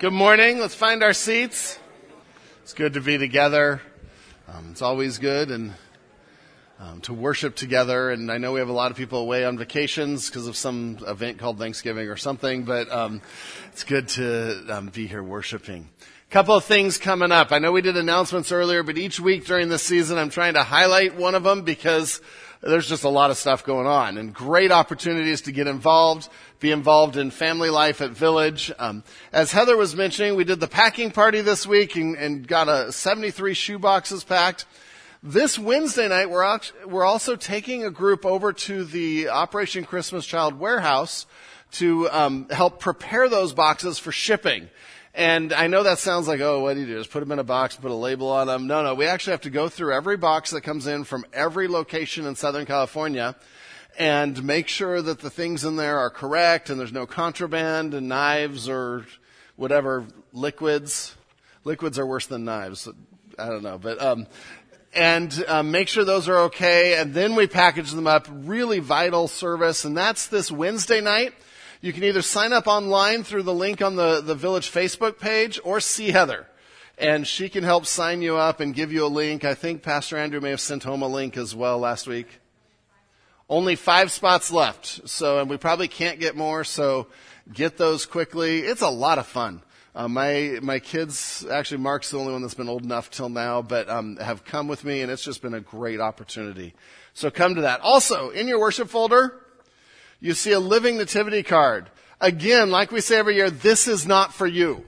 Good morning. Let's find our seats. It's good to be together. Um, it's always good and um, to worship together. And I know we have a lot of people away on vacations because of some event called Thanksgiving or something, but um, it's good to um, be here worshiping. A Couple of things coming up. I know we did announcements earlier, but each week during this season, I'm trying to highlight one of them because there's just a lot of stuff going on and great opportunities to get involved, be involved in family life at Village. Um, as Heather was mentioning, we did the packing party this week and, and got a 73 shoe boxes packed. This Wednesday night, we're, we're also taking a group over to the Operation Christmas Child warehouse to um, help prepare those boxes for shipping. And I know that sounds like, oh, what do you do? Just put them in a box, put a label on them. No, no, we actually have to go through every box that comes in from every location in Southern California and make sure that the things in there are correct and there's no contraband and knives or whatever liquids. Liquids are worse than knives. I don't know, but, um, and um, make sure those are okay. And then we package them up. Really vital service. And that's this Wednesday night. You can either sign up online through the link on the, the Village Facebook page or see Heather. And she can help sign you up and give you a link. I think Pastor Andrew may have sent home a link as well last week. Only five spots left. So, and we probably can't get more. So get those quickly. It's a lot of fun. Uh, my my kids, actually, Mark's the only one that's been old enough till now, but um, have come with me, and it's just been a great opportunity. So come to that. Also, in your worship folder, you see a living nativity card. Again, like we say every year, this is not for you.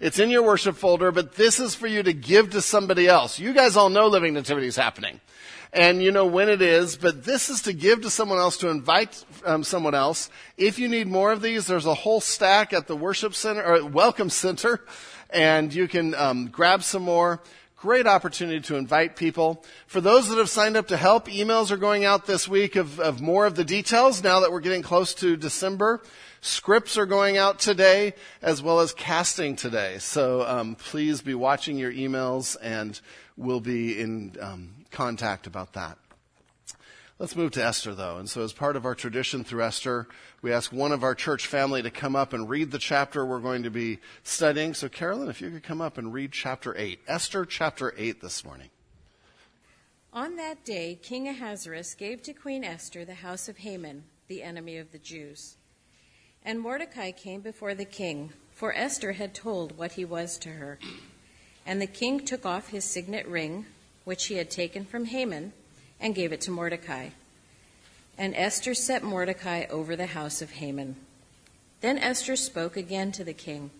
It's in your worship folder, but this is for you to give to somebody else. You guys all know living nativity is happening. And you know when it is, but this is to give to someone else, to invite um, someone else. If you need more of these, there's a whole stack at the worship center, or welcome center, and you can um, grab some more. Great opportunity to invite people. For those that have signed up to help, emails are going out this week of, of more of the details now that we're getting close to December. Scripts are going out today as well as casting today. So um, please be watching your emails and we'll be in um, contact about that. Let's move to Esther, though. And so, as part of our tradition through Esther, we ask one of our church family to come up and read the chapter we're going to be studying. So, Carolyn, if you could come up and read chapter 8. Esther chapter 8 this morning. On that day, King Ahasuerus gave to Queen Esther the house of Haman, the enemy of the Jews. And Mordecai came before the king, for Esther had told what he was to her. And the king took off his signet ring, which he had taken from Haman and gave it to Mordecai. And Esther set Mordecai over the house of Haman. Then Esther spoke again to the king.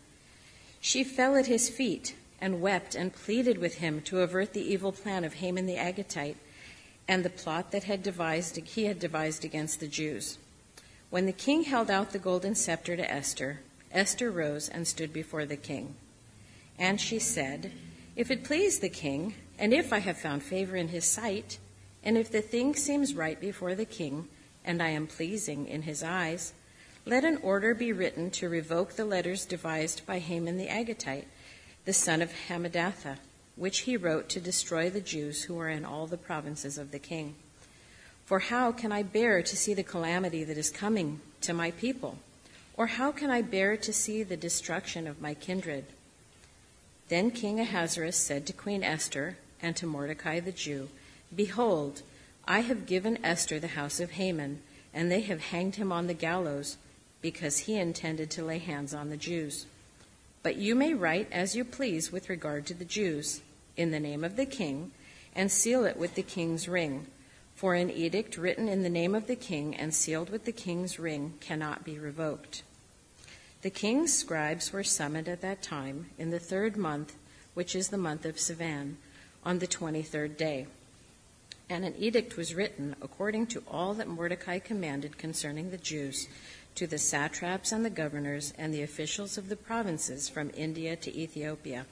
She fell at his feet and wept and pleaded with him to avert the evil plan of Haman the Agagite and the plot that had devised, he had devised against the Jews. When the king held out the golden scepter to Esther, Esther rose and stood before the king. And she said, If it please the king, and if I have found favor in his sight, and if the thing seems right before the king, and I am pleasing in his eyes, let an order be written to revoke the letters devised by Haman the Agagite, the son of Hammedatha, which he wrote to destroy the Jews who are in all the provinces of the king. For how can I bear to see the calamity that is coming to my people? Or how can I bear to see the destruction of my kindred? Then King Ahasuerus said to Queen Esther and to Mordecai the Jew, Behold, I have given Esther the house of Haman, and they have hanged him on the gallows, because he intended to lay hands on the Jews. But you may write as you please with regard to the Jews, in the name of the king, and seal it with the king's ring. For an edict written in the name of the king and sealed with the king's ring cannot be revoked. The king's scribes were summoned at that time in the third month, which is the month of Sivan, on the twenty third day and an edict was written according to all that Mordecai commanded concerning the Jews to the satraps and the governors and the officials of the provinces from India to Ethiopia,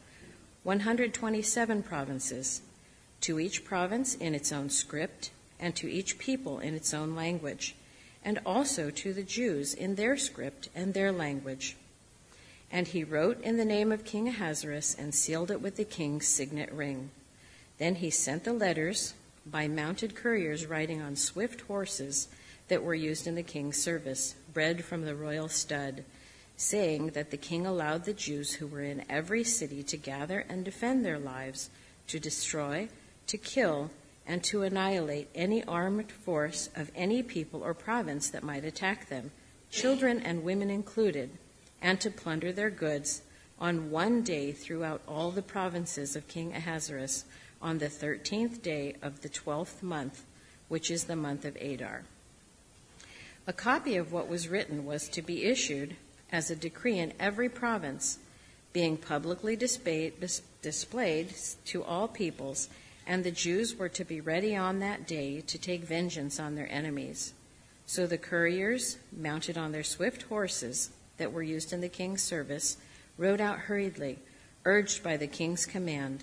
127 provinces, to each province in its own script, and to each people in its own language, and also to the Jews in their script and their language. And he wrote in the name of King Ahasuerus and sealed it with the king's signet ring. Then he sent the letters by mounted couriers riding on swift horses that were used in the king's service, bred from the royal stud, saying that the king allowed the Jews who were in every city to gather and defend their lives, to destroy, to kill, and to annihilate any armed force of any people or province that might attack them, children and women included, and to plunder their goods on one day throughout all the provinces of King Ahasuerus on the thirteenth day of the twelfth month, which is the month of Adar. A copy of what was written was to be issued as a decree in every province, being publicly displayed, displayed to all peoples, and the Jews were to be ready on that day to take vengeance on their enemies. So the couriers, mounted on their swift horses that were used in the king's service, rode out hurriedly, urged by the king's command,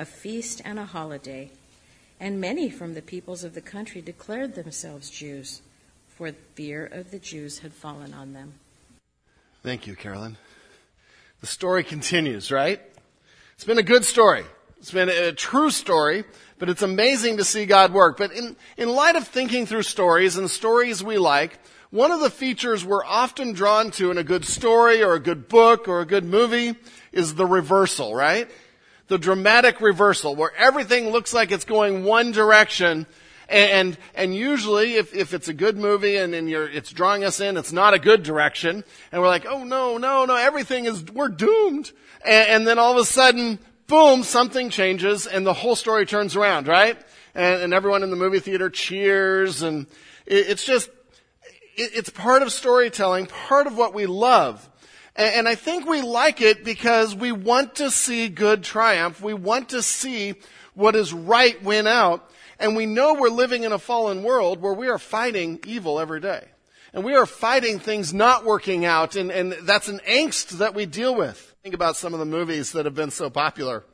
a feast and a holiday. And many from the peoples of the country declared themselves Jews, for fear of the Jews had fallen on them. Thank you, Carolyn. The story continues, right? It's been a good story. It's been a true story, but it's amazing to see God work. But in, in light of thinking through stories and stories we like, one of the features we're often drawn to in a good story or a good book or a good movie is the reversal, right? The dramatic reversal where everything looks like it's going one direction and, and usually, if, if it's a good movie and, and it's drawing us in, it's not a good direction. And we're like, oh no, no, no, everything is, we're doomed. And, and then all of a sudden, boom, something changes and the whole story turns around, right? And, and everyone in the movie theater cheers and it, it's just, it, it's part of storytelling, part of what we love. And, I think we like it because we want to see good triumph. We want to see what is right win out. And we know we're living in a fallen world where we are fighting evil every day. And we are fighting things not working out, and, and that's an angst that we deal with. Think about some of the movies that have been so popular.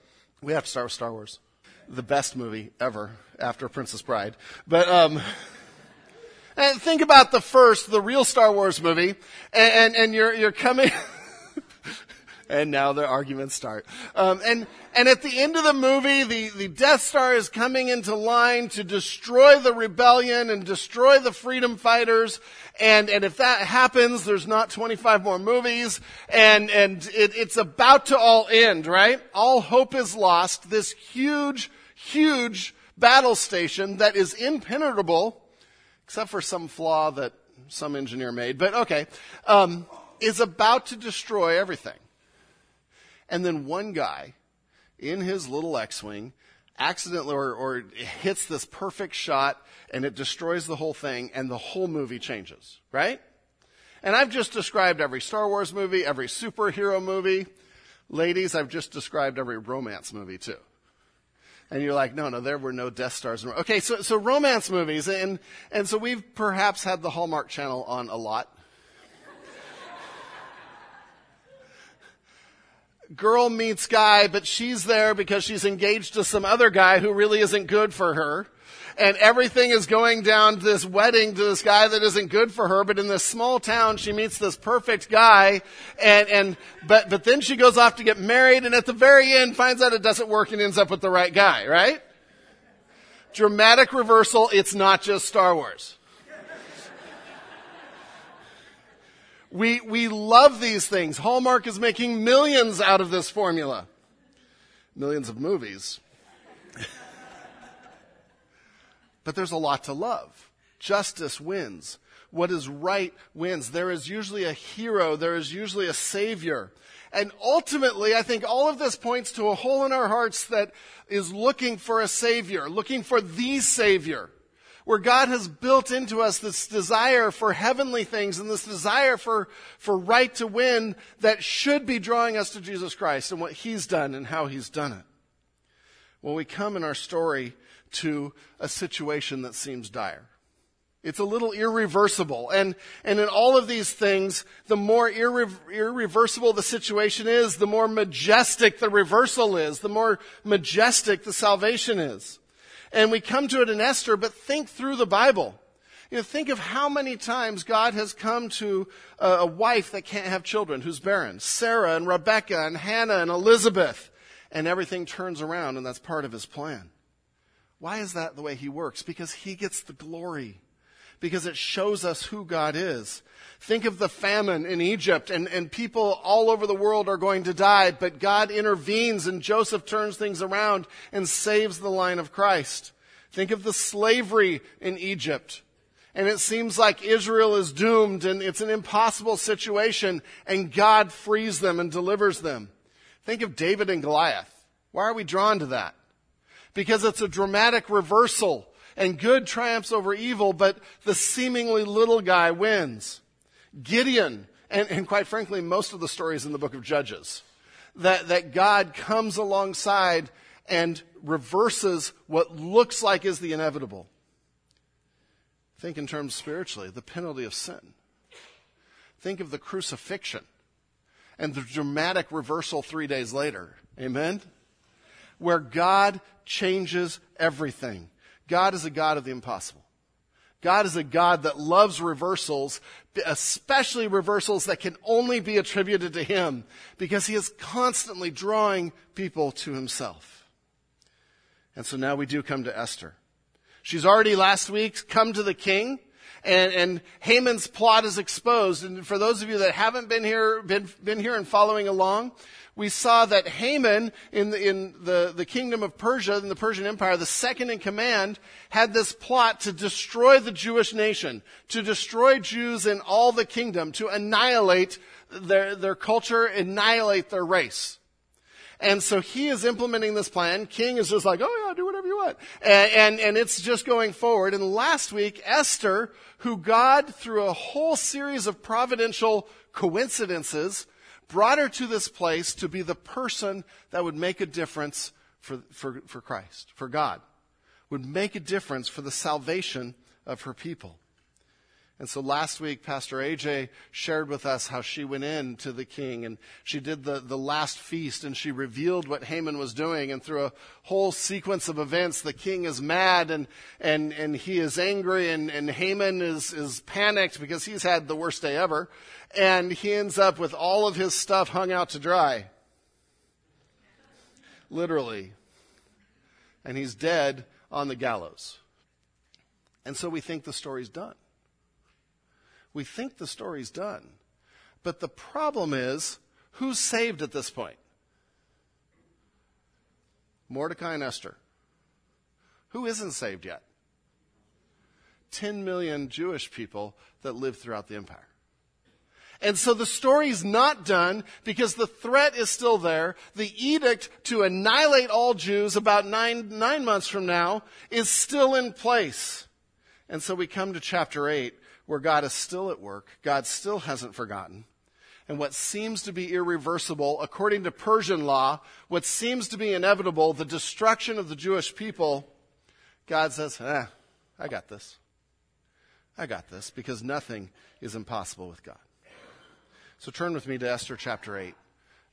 We have to start with Star Wars. The best movie ever after Princess Bride. But, um, and think about the first, the real Star Wars movie, and, and, and you're, you're coming, and now the arguments start. Um, and and at the end of the movie, the, the Death Star is coming into line to destroy the rebellion and destroy the freedom fighters. And and if that happens, there's not 25 more movies, and and it, it's about to all end, right? All hope is lost. This huge, huge battle station that is impenetrable, except for some flaw that some engineer made. But okay, um, is about to destroy everything. And then one guy in his little X-Wing accidentally or, or hits this perfect shot and it destroys the whole thing and the whole movie changes, right? And I've just described every Star Wars movie, every superhero movie. Ladies, I've just described every romance movie too. And you're like, no, no, there were no Death Stars. In- Okay, so, so romance movies, and, and so we've perhaps had the Hallmark Channel on a lot. Girl meets guy, but she's there because she's engaged to some other guy who really isn't good for her. And everything is going down this wedding to this guy that isn't good for her, but in this small town, she meets this perfect guy, and, and, but, but then she goes off to get married, and at the very end finds out it doesn't work and ends up with the right guy, right? Dramatic reversal, it's not just Star Wars. We, we love these things. Hallmark is making millions out of this formula. Millions of movies. but there's a lot to love. Justice wins. What is right wins. There is usually a hero. There is usually a savior. And ultimately, I think all of this points to a hole in our hearts that is looking for a savior, looking for the savior where God has built into us this desire for heavenly things and this desire for, for right to win that should be drawing us to Jesus Christ and what He's done and how He's done it. Well, we come in our story to a situation that seems dire. It's a little irreversible. And, and in all of these things, the more irre- irreversible the situation is, the more majestic the reversal is, the more majestic the salvation is. And we come to it in Esther, but think through the Bible. You know, think of how many times God has come to a, a wife that can't have children, who's barren. Sarah and Rebecca and Hannah and Elizabeth. And everything turns around, and that's part of his plan. Why is that the way he works? Because he gets the glory because it shows us who God is. Think of the famine in Egypt and, and people all over the world are going to die, but God intervenes and Joseph turns things around and saves the line of Christ. Think of the slavery in Egypt. And it seems like Israel is doomed and it's an impossible situation and God frees them and delivers them. Think of David and Goliath. Why are we drawn to that? Because it's a dramatic reversal and good triumphs over evil, but the seemingly little guy wins. Gideon, and, and quite frankly, most of the stories in the book of Judges, that, that God comes alongside and reverses what looks like is the inevitable. Think in terms spiritually, the penalty of sin. Think of the crucifixion and the dramatic reversal three days later. Amen? Where God changes everything. God is a God of the impossible. God is a God that loves reversals, especially reversals that can only be attributed to Him, because He is constantly drawing people to Himself. And so now we do come to Esther. She's already last week come to the king, and, and Haman's plot is exposed. And for those of you that haven't been here, been, been here and following along, we saw that Haman in, the, in the, the kingdom of Persia, in the Persian Empire, the second in command, had this plot to destroy the Jewish nation, to destroy Jews in all the kingdom, to annihilate their, their culture, annihilate their race. And so he is implementing this plan. King is just like, oh yeah, do whatever you want. And, and, and, it's just going forward. And last week, Esther, who God, through a whole series of providential coincidences, brought her to this place to be the person that would make a difference for, for, for Christ, for God, would make a difference for the salvation of her people. And so last week, Pastor AJ shared with us how she went in to the king and she did the, the last feast and she revealed what Haman was doing. And through a whole sequence of events, the king is mad and, and, and he is angry and, and Haman is, is panicked because he's had the worst day ever. And he ends up with all of his stuff hung out to dry. Literally. And he's dead on the gallows. And so we think the story's done we think the story's done. But the problem is, who's saved at this point? Mordecai and Esther. Who isn't saved yet? 10 million Jewish people that live throughout the empire. And so the story's not done because the threat is still there. The edict to annihilate all Jews about nine, nine months from now is still in place. And so we come to chapter 8 where God is still at work. God still hasn't forgotten. And what seems to be irreversible, according to Persian law, what seems to be inevitable, the destruction of the Jewish people, God says, eh, I got this. I got this because nothing is impossible with God. So turn with me to Esther chapter 8.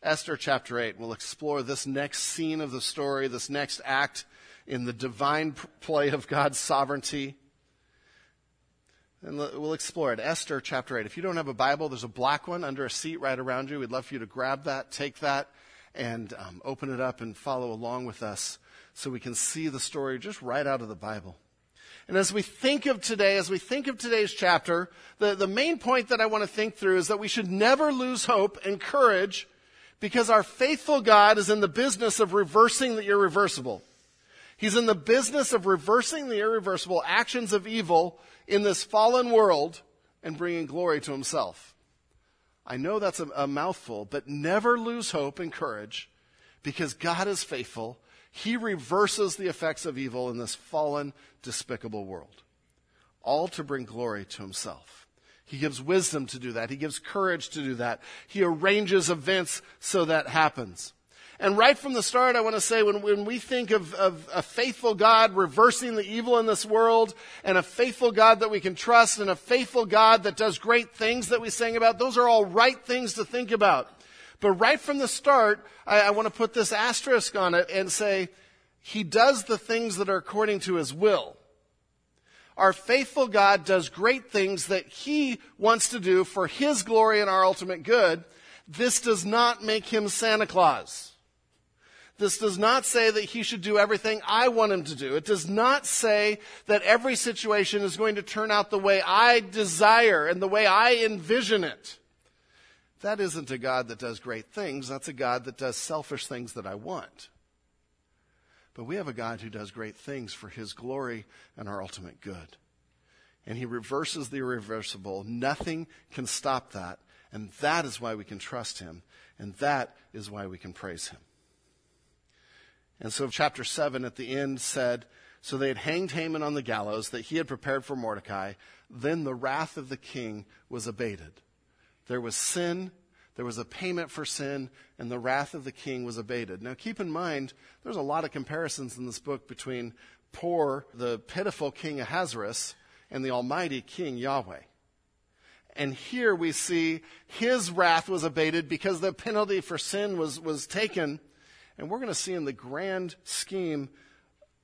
Esther chapter 8 We'll explore this next scene of the story, this next act in the divine play of God's sovereignty. And we'll explore it. Esther chapter 8. If you don't have a Bible, there's a black one under a seat right around you. We'd love for you to grab that, take that, and um, open it up and follow along with us so we can see the story just right out of the Bible. And as we think of today, as we think of today's chapter, the, the main point that I want to think through is that we should never lose hope and courage because our faithful God is in the business of reversing the irreversible. He's in the business of reversing the irreversible actions of evil in this fallen world and bringing glory to himself. I know that's a, a, mouthful, but never lose hope and courage because God is faithful. He reverses the effects of evil in this fallen, despicable world, all to bring glory to himself. He gives wisdom to do that. He gives courage to do that. He arranges events so that happens. And right from the start, I want to say when, when we think of, of a faithful God reversing the evil in this world, and a faithful God that we can trust, and a faithful God that does great things that we sing about, those are all right things to think about. But right from the start, I, I want to put this asterisk on it and say, He does the things that are according to His will. Our faithful God does great things that He wants to do for His glory and our ultimate good. This does not make Him Santa Claus. This does not say that he should do everything I want him to do. It does not say that every situation is going to turn out the way I desire and the way I envision it. That isn't a God that does great things. That's a God that does selfish things that I want. But we have a God who does great things for his glory and our ultimate good. And he reverses the irreversible. Nothing can stop that. And that is why we can trust him. And that is why we can praise him. And so chapter 7 at the end said, So they had hanged Haman on the gallows that he had prepared for Mordecai. Then the wrath of the king was abated. There was sin, there was a payment for sin, and the wrath of the king was abated. Now keep in mind, there's a lot of comparisons in this book between poor, the pitiful king Ahasuerus, and the almighty king Yahweh. And here we see his wrath was abated because the penalty for sin was, was taken. And we're going to see in the grand scheme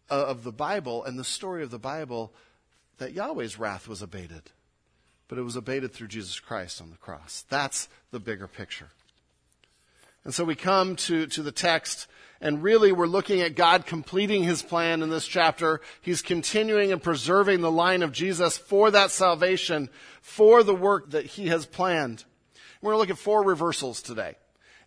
of the Bible and the story of the Bible that Yahweh's wrath was abated. But it was abated through Jesus Christ on the cross. That's the bigger picture. And so we come to, to the text, and really we're looking at God completing his plan in this chapter. He's continuing and preserving the line of Jesus for that salvation, for the work that he has planned. We're going to look at four reversals today.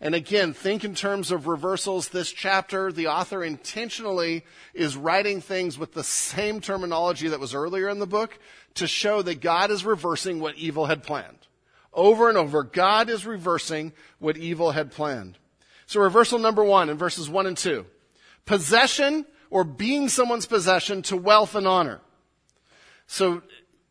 And again, think in terms of reversals. This chapter, the author intentionally is writing things with the same terminology that was earlier in the book to show that God is reversing what evil had planned. Over and over, God is reversing what evil had planned. So reversal number one in verses one and two. Possession or being someone's possession to wealth and honor. So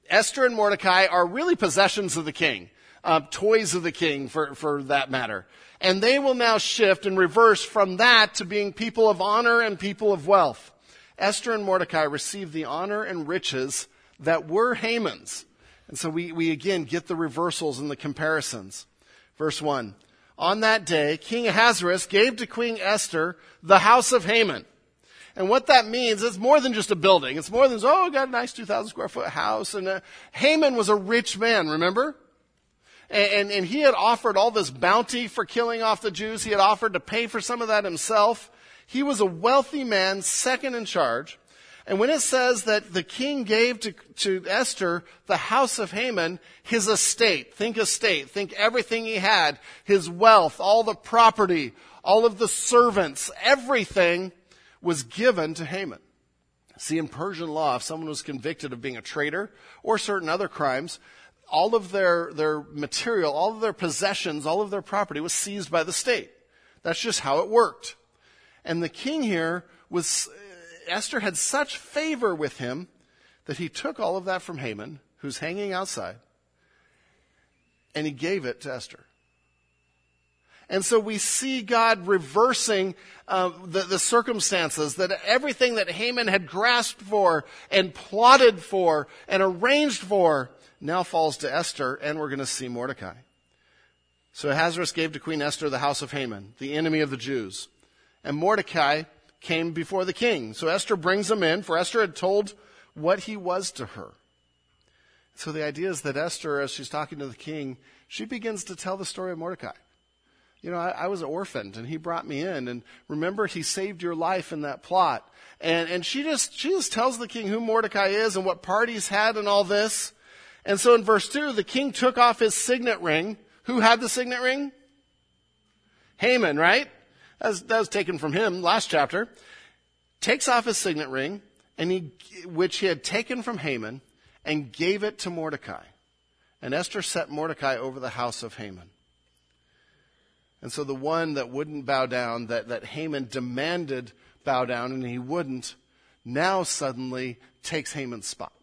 Esther and Mordecai are really possessions of the king, uh, toys of the king for, for that matter. And they will now shift and reverse from that to being people of honor and people of wealth. Esther and Mordecai received the honor and riches that were Haman's. And so we, we again get the reversals and the comparisons. Verse 1. On that day, King Ahasuerus gave to Queen Esther the house of Haman. And what that means is more than just a building. It's more than, oh, I got a nice 2,000 square foot house. And uh, Haman was a rich man, remember? And, and, he had offered all this bounty for killing off the Jews. He had offered to pay for some of that himself. He was a wealthy man, second in charge. And when it says that the king gave to, to Esther the house of Haman, his estate, think estate, think everything he had, his wealth, all the property, all of the servants, everything was given to Haman. See, in Persian law, if someone was convicted of being a traitor or certain other crimes, all of their, their material, all of their possessions, all of their property was seized by the state. That's just how it worked. And the king here was, Esther had such favor with him that he took all of that from Haman, who's hanging outside, and he gave it to Esther. And so we see God reversing uh, the, the circumstances, that everything that Haman had grasped for and plotted for and arranged for now falls to Esther, and we're going to see Mordecai. So Ahasuerus gave to Queen Esther the house of Haman, the enemy of the Jews. And Mordecai came before the king. So Esther brings him in, for Esther had told what he was to her. So the idea is that Esther, as she's talking to the king, she begins to tell the story of Mordecai. You know, I, I, was orphaned and he brought me in and remember he saved your life in that plot. And, and she just, she just tells the king who Mordecai is and what part he's had and all this. And so in verse 2, the king took off his signet ring. Who had the signet ring? Haman, right? That was, that was taken from him last chapter. Takes off his signet ring, and he, which he had taken from Haman, and gave it to Mordecai. And Esther set Mordecai over the house of Haman. And so the one that wouldn't bow down, that, that Haman demanded bow down, and he wouldn't, now suddenly takes Haman's spot.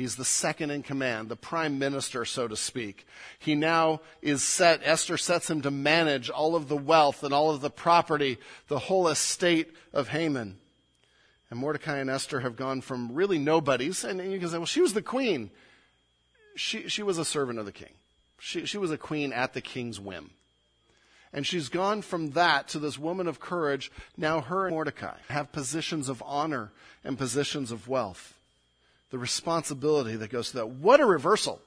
He's the second in command, the prime minister, so to speak. He now is set, Esther sets him to manage all of the wealth and all of the property, the whole estate of Haman. And Mordecai and Esther have gone from really nobodies, and you can say, well, she was the queen. She, she was a servant of the king. She, she was a queen at the king's whim. And she's gone from that to this woman of courage. Now her and Mordecai have positions of honor and positions of wealth the responsibility that goes to that. What a reversal.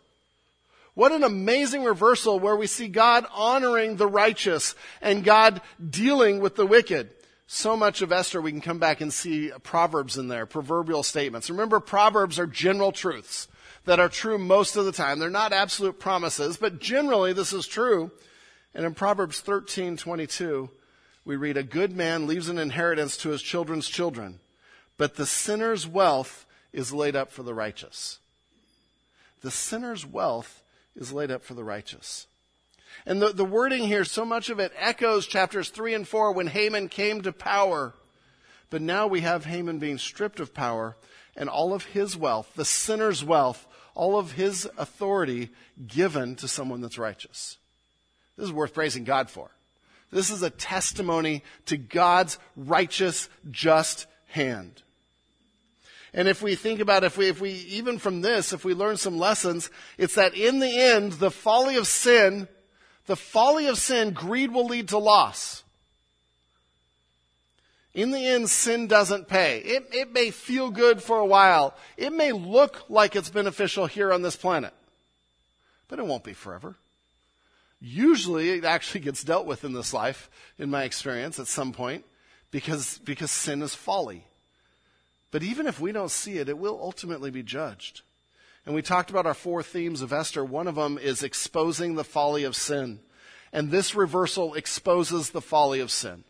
What an amazing reversal where we see God honoring the righteous and God dealing with the wicked. So much of Esther, we can come back and see proverbs in there, proverbial statements. Remember, proverbs are general truths that are true most of the time. They're not absolute promises, but generally this is true. And in Proverbs 13, 22, we read, a good man leaves an inheritance to his children's children, but the sinner's wealth is laid up for the righteous. The sinner's wealth is laid up for the righteous. And the, the wording here, so much of it echoes chapters 3 and 4 when Haman came to power. But now we have Haman being stripped of power and all of his wealth, the sinner's wealth, all of his authority given to someone that's righteous. This is worth praising God for. This is a testimony to God's righteous, just hand. And if we think about if we, if we, even from this, if we learn some lessons, it's that in the end, the folly of sin, the folly of sin, greed will lead to loss. In the end, sin doesn't pay. It, it may feel good for a while. It may look like it's beneficial here on this planet, but it won't be forever. Usually it actually gets dealt with in this life, in my experience, at some point, because, because sin is folly. But even if we don't see it, it will ultimately be judged. And we talked about our four themes of Esther. One of them is exposing the folly of sin. And this reversal exposes the folly of sin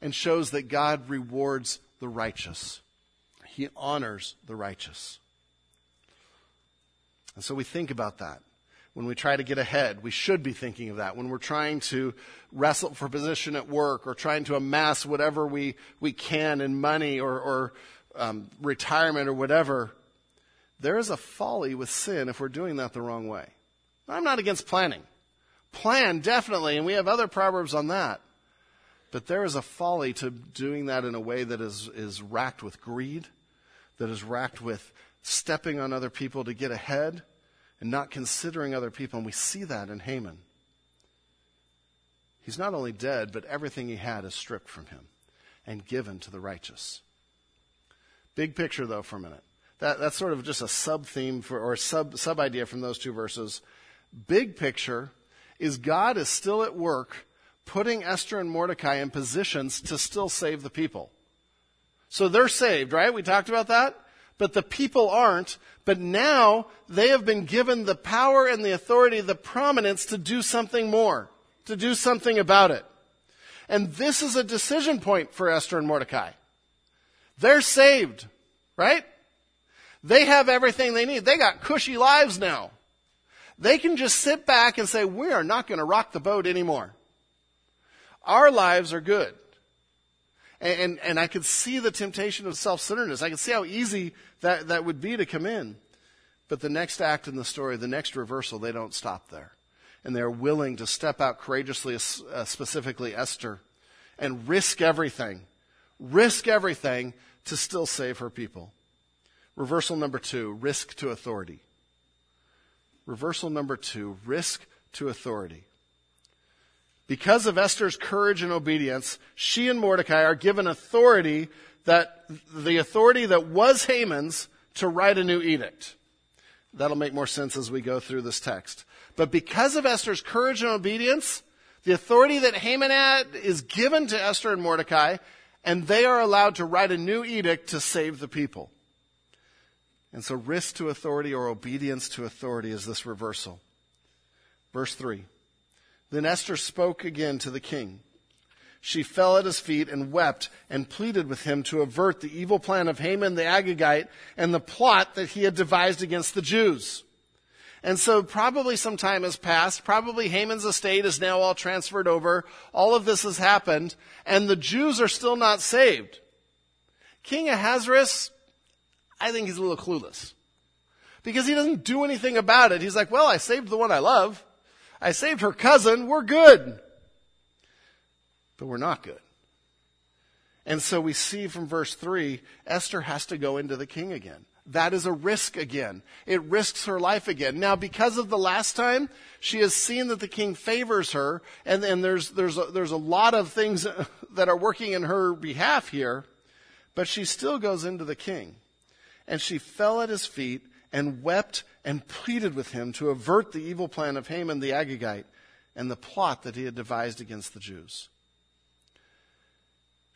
and shows that God rewards the righteous. He honors the righteous. And so we think about that when we try to get ahead. We should be thinking of that. When we're trying to wrestle for position at work or trying to amass whatever we, we can in money or, or um, retirement or whatever, there is a folly with sin if we're doing that the wrong way. I'm not against planning. Plan, definitely, and we have other proverbs on that. But there is a folly to doing that in a way that is, is racked with greed, that is racked with stepping on other people to get ahead and not considering other people. And we see that in Haman. He's not only dead, but everything he had is stripped from him and given to the righteous. Big picture, though, for a minute. That, that's sort of just a sub theme for, or sub, sub idea from those two verses. Big picture is God is still at work putting Esther and Mordecai in positions to still save the people. So they're saved, right? We talked about that but the people aren't. But now they have been given the power and the authority, the prominence to do something more, to do something about it. And this is a decision point for Esther and Mordecai. They're saved, right? They have everything they need. They got cushy lives now. They can just sit back and say, we are not going to rock the boat anymore. Our lives are good. And, and, and I could see the temptation of self-centeredness. I could see how easy that, that would be to come in. But the next act in the story, the next reversal, they don't stop there. And they're willing to step out courageously, uh, specifically Esther, and risk everything, risk everything to still save her people. Reversal number two, risk to authority. Reversal number two, risk to authority. Because of Esther's courage and obedience, she and Mordecai are given authority that, the authority that was Haman's to write a new edict. That'll make more sense as we go through this text. But because of Esther's courage and obedience, the authority that Haman had is given to Esther and Mordecai, and they are allowed to write a new edict to save the people. And so risk to authority or obedience to authority is this reversal. Verse 3. Then Esther spoke again to the king. She fell at his feet and wept and pleaded with him to avert the evil plan of Haman the Agagite and the plot that he had devised against the Jews. And so probably some time has passed. Probably Haman's estate is now all transferred over. All of this has happened and the Jews are still not saved. King Ahasuerus, I think he's a little clueless. because he doesn't do anything about it. He's like, well, I saved the one I love. I saved her cousin. We're good. We're not good. And so we see from verse 3, Esther has to go into the king again. That is a risk again. It risks her life again. Now, because of the last time, she has seen that the king favors her, and, and there's, there's, a, there's a lot of things that are working in her behalf here, but she still goes into the king. And she fell at his feet and wept and pleaded with him to avert the evil plan of Haman the Agagite and the plot that he had devised against the Jews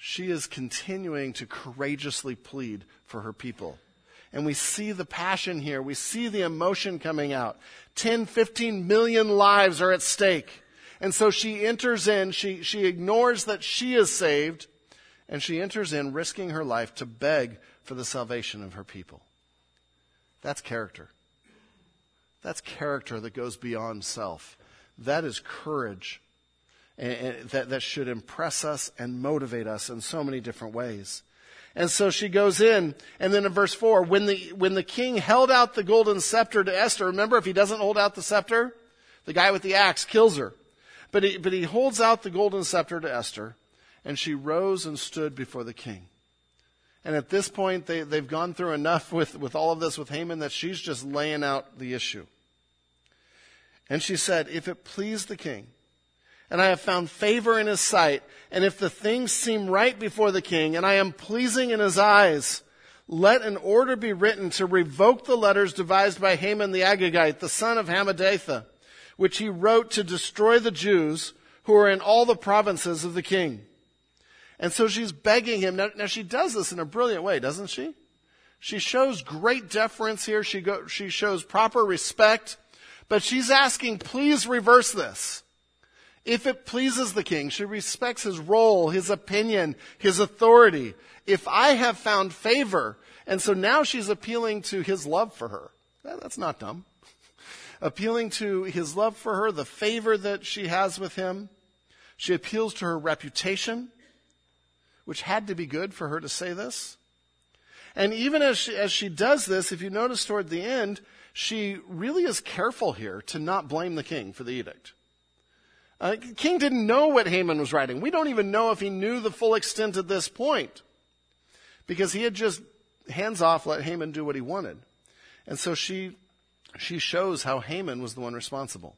she is continuing to courageously plead for her people. And we see the passion here. We see the emotion coming out. 10, 15 million lives are at stake. And so she enters in, she, she ignores that she is saved, and she enters in risking her life to beg for the salvation of her people. That's character. That's character that goes beyond self. That is courage and, that, that should impress us and motivate us in so many different ways. And so she goes in, and then in verse 4, when the, when the king held out the golden scepter to Esther, remember if he doesn't hold out the scepter, the guy with the axe kills her. But he, but he holds out the golden scepter to Esther, and she rose and stood before the king. And at this point, they, they've gone through enough with, with all of this with Haman that she's just laying out the issue. And she said, If it please the king, and I have found favor in his sight. And if the things seem right before the king, and I am pleasing in his eyes, let an order be written to revoke the letters devised by Haman the Agagite, the son of Hammedatha, which he wrote to destroy the Jews who are in all the provinces of the king. And so she's begging him. Now, now she does this in a brilliant way, doesn't she? She shows great deference here. She, go, she shows proper respect. But she's asking, please reverse this. If it pleases the king, she respects his role, his opinion, his authority. If I have found favor, and so now she's appealing to his love for her. That's not dumb. appealing to his love for her, the favor that she has with him. She appeals to her reputation, which had to be good for her to say this. And even as she, as she does this, if you notice toward the end, she really is careful here to not blame the king for the edict. Uh, King didn't know what Haman was writing. We don't even know if he knew the full extent at this point because he had just hands off let Haman do what he wanted. And so she, she shows how Haman was the one responsible.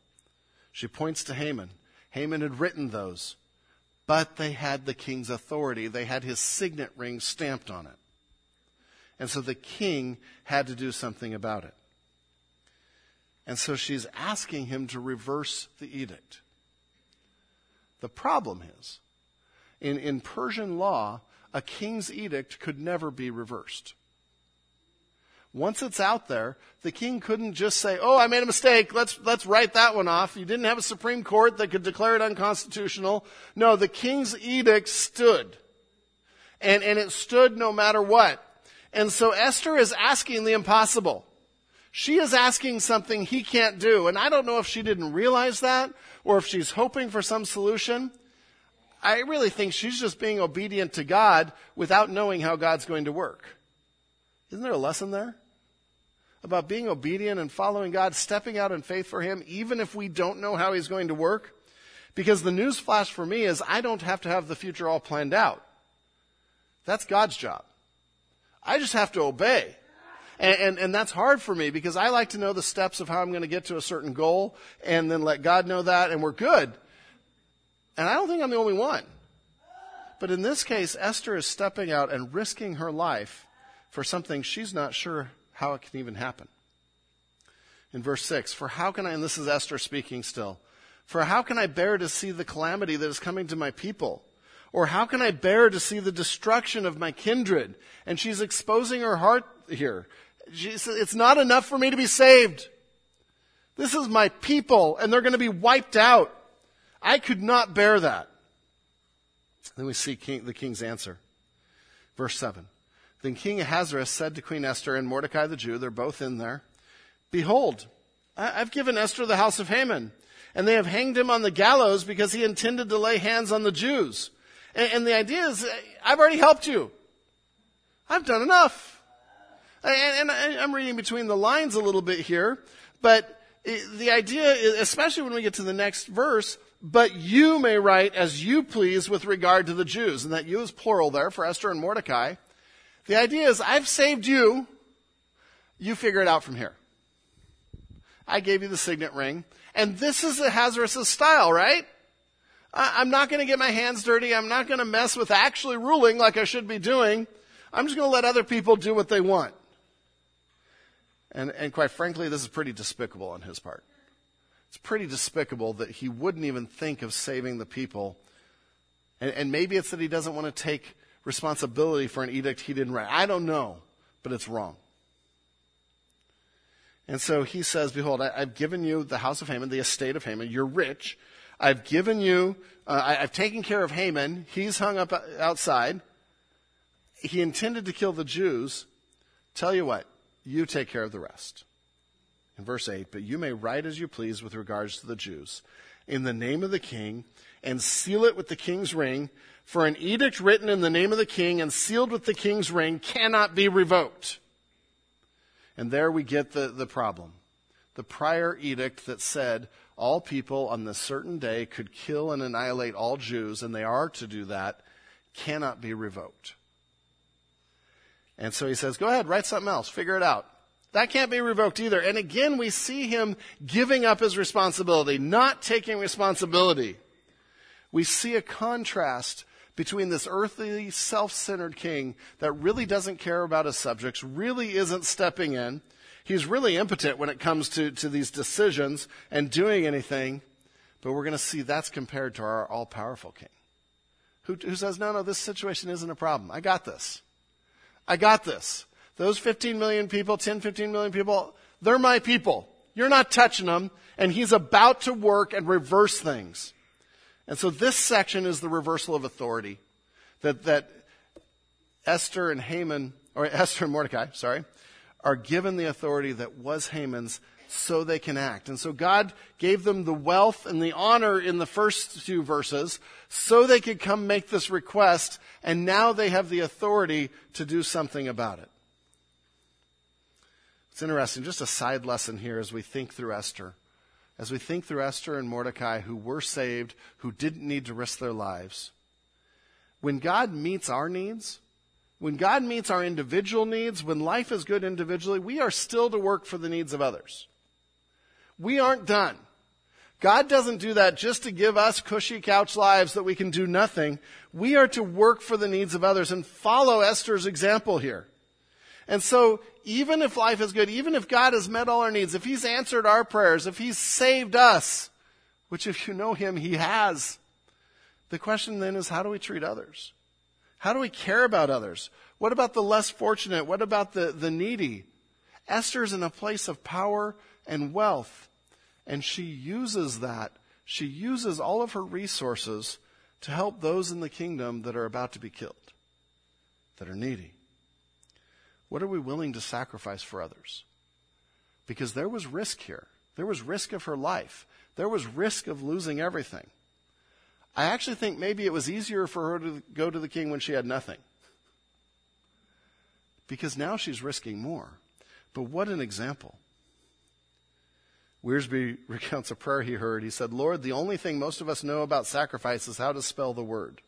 She points to Haman. Haman had written those, but they had the king's authority. They had his signet ring stamped on it. And so the king had to do something about it. And so she's asking him to reverse the edict. The problem is, in, in Persian law, a king's edict could never be reversed. Once it's out there, the king couldn't just say, "Oh, I made a mistake. Let's let's write that one off." You didn't have a supreme court that could declare it unconstitutional. No, the king's edict stood. And and it stood no matter what. And so Esther is asking the impossible. She is asking something he can't do. And I don't know if she didn't realize that or if she's hoping for some solution. I really think she's just being obedient to God without knowing how God's going to work. Isn't there a lesson there? About being obedient and following God, stepping out in faith for Him, even if we don't know how He's going to work? Because the news flash for me is I don't have to have the future all planned out. That's God's job. I just have to obey. And, and, and, that's hard for me because I like to know the steps of how I'm going to get to a certain goal and then let God know that and we're good. And I don't think I'm the only one. But in this case, Esther is stepping out and risking her life for something she's not sure how it can even happen. In verse 6, for how can I, and this is Esther speaking still, for how can I bear to see the calamity that is coming to my people? Or how can I bear to see the destruction of my kindred? And she's exposing her heart here. Says, it's not enough for me to be saved. This is my people and they're going to be wiped out. I could not bear that. Then we see king, the king's answer. Verse 7. Then King Ahasuerus said to Queen Esther and Mordecai the Jew, they're both in there, Behold, I've given Esther the house of Haman, and they have hanged him on the gallows because he intended to lay hands on the Jews. And, and the idea is, I've already helped you. I've done enough. And, and I'm reading between the lines a little bit here, but the idea is, especially when we get to the next verse, but you may write as you please with regard to the Jews. And that you is plural there for Esther and Mordecai. The idea is, I've saved you. You figure it out from here. I gave you the signet ring. And this is Ahasuerus' style, right? I'm not going to get my hands dirty. I'm not going to mess with actually ruling like I should be doing. I'm just going to let other people do what they want. And, and quite frankly, this is pretty despicable on his part. It's pretty despicable that he wouldn't even think of saving the people. And, and maybe it's that he doesn't want to take responsibility for an edict he didn't write. I don't know, but it's wrong. And so he says, Behold, I, have given you the house of Haman, the estate of Haman. You're rich. I've given you, uh, I, I've taken care of Haman. He's hung up outside. He intended to kill the Jews. Tell you what, you take care of the rest. In verse 8, but you may write as you please with regards to the Jews in the name of the king and seal it with the king's ring. For an edict written in the name of the king and sealed with the king's ring cannot be revoked. And there we get the, the problem. The prior edict that said all people on this certain day could kill and annihilate all Jews, and they are to do that, cannot be revoked. And so he says, go ahead, write something else, figure it out. That can't be revoked either. And again, we see him giving up his responsibility, not taking responsibility. We see a contrast between this earthly, self-centered king that really doesn't care about his subjects, really isn't stepping in. He's really impotent when it comes to, to these decisions and doing anything. But we're going to see that's compared to our all-powerful king who, who says, no, no, this situation isn't a problem. I got this. I got this. Those 15 million people, 10, 15 million people, they're my people. You're not touching them. And he's about to work and reverse things. And so this section is the reversal of authority that, that Esther and Haman, or Esther and Mordecai, sorry, are given the authority that was Haman's so they can act. And so God gave them the wealth and the honor in the first two verses so they could come make this request, and now they have the authority to do something about it. It's interesting, just a side lesson here as we think through Esther. As we think through Esther and Mordecai, who were saved, who didn't need to risk their lives. When God meets our needs, when God meets our individual needs, when life is good individually, we are still to work for the needs of others. We aren't done. God doesn't do that just to give us cushy couch lives that we can do nothing. We are to work for the needs of others and follow Esther's example here. And so, even if life is good, even if God has met all our needs, if He's answered our prayers, if He's saved us, which if you know Him, He has, the question then is how do we treat others? How do we care about others? What about the less fortunate? What about the, the needy? Esther's in a place of power and wealth. And she uses that. She uses all of her resources to help those in the kingdom that are about to be killed, that are needy. What are we willing to sacrifice for others? Because there was risk here. There was risk of her life. There was risk of losing everything. I actually think maybe it was easier for her to go to the king when she had nothing. Because now she's risking more. But what an example. Wiersbe recounts a prayer he heard. He said, Lord, the only thing most of us know about sacrifice is how to spell the word.